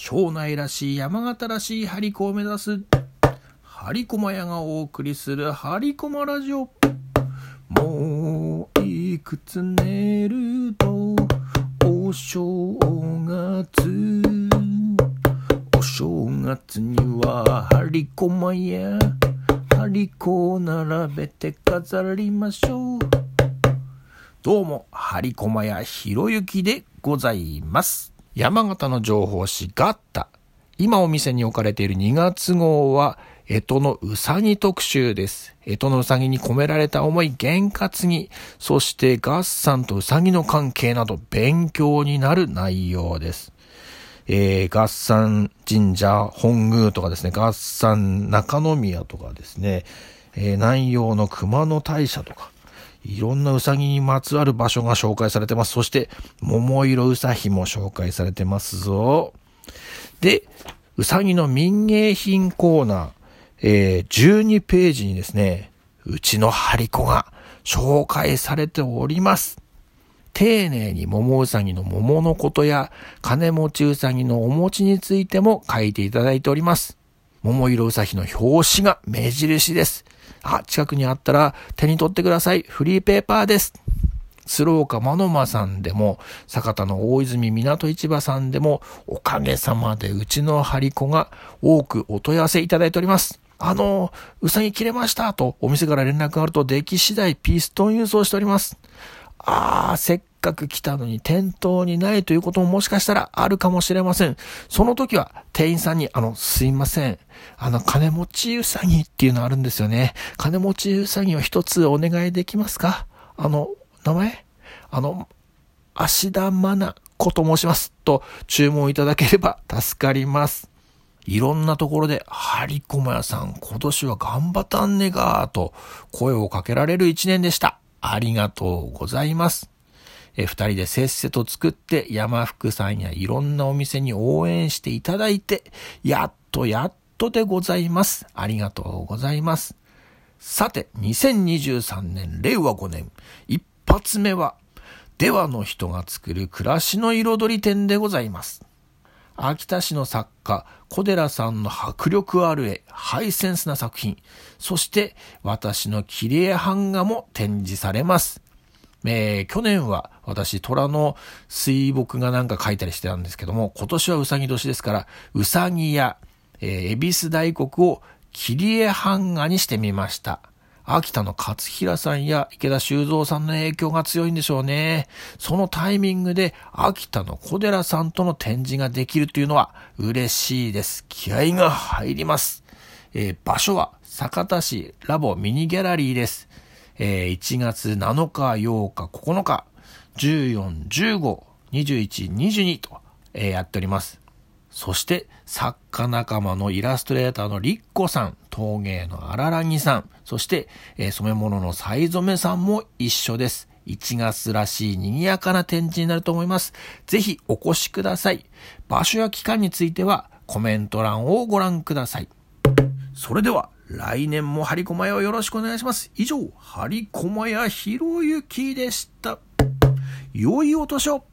庄内らしい山形らしい張り子を目指す。張り駒屋がお送りする。張り駒ラジオ。もういくつ寝るとお正月。お正月には張り駒屋張り子を並べて飾りましょう。どうも張り駒屋ひろゆきでございます。山形の情報誌ガッタ。今お店に置かれている2月号は干支のうさぎ特集です。干支のうさぎに込められた思い、験担ぎ、そして合算とうさぎの関係など勉強になる内容です。えー、合算神社本宮とかですね、合算中宮とかですね、えー、南陽の熊野大社とか、いろんなうさぎにまつわる場所が紹介されてます。そして、桃色うさひも紹介されてますぞ。で、うさぎの民芸品コーナー。えー、12ページにですね、うちのハリコが紹介されております。丁寧に桃うさぎの桃のことや金持ちうさぎのお餅についても書いていただいております。桃色うさぎの表紙が目印です。あ、近くにあったら手に取ってください。フリーペーパーです。鶴岡真野間さんでも、酒田の大泉港市場さんでも、おかげさまでうちのハリコが多くお問い合わせいただいております。あの、うさぎ切れましたと、お店から連絡があると、出来次第ピストン郵送しております。ああ、せっっかく来たのに店頭にないということももしかしたらあるかもしれません。その時は店員さんに、あの、すいません。あの、金持ちうさぎっていうのあるんですよね。金持ちうさぎを一つお願いできますか？あの、名前？あの、芦田愛菜子と申します。と注文いただければ 助かります。いろんなところで、ハリコマ屋さん、今年は頑張ったんねがーと声をかけられる一年でした。ありがとうございます。え二人でせっせと作って山福さんやいろんなお店に応援していただいて、やっとやっとでございます。ありがとうございます。さて、2023年、令和5年、一発目は、ではの人が作る暮らしの彩り展でございます。秋田市の作家、小寺さんの迫力ある絵、ハイセンスな作品、そして私の切り絵版画も展示されます。えー、去年は私、虎の水墨がなんか書いたりしてたんですけども、今年はうさぎ年ですから、うさぎや、えー、恵比寿大黒を切り絵版画にしてみました。秋田の勝平さんや池田修造さんの影響が強いんでしょうね。そのタイミングで秋田の小寺さんとの展示ができるというのは嬉しいです。気合が入ります。えー、場所は酒田市ラボミニギャラリーです。えー、1月7日、8日、9日、14、15、21、22と、えー、やっております。そして作家仲間のイラストレーターのリッコさん、陶芸の荒ららぎさん、そして、えー、染め物のサイ染めさんも一緒です。1月らしい賑やかな展示になると思います。ぜひお越しください。場所や期間についてはコメント欄をご覧ください。それでは来年も張駒屋をよろしくお願いします。以上、張り駒屋ひろゆきでした。良いお年を。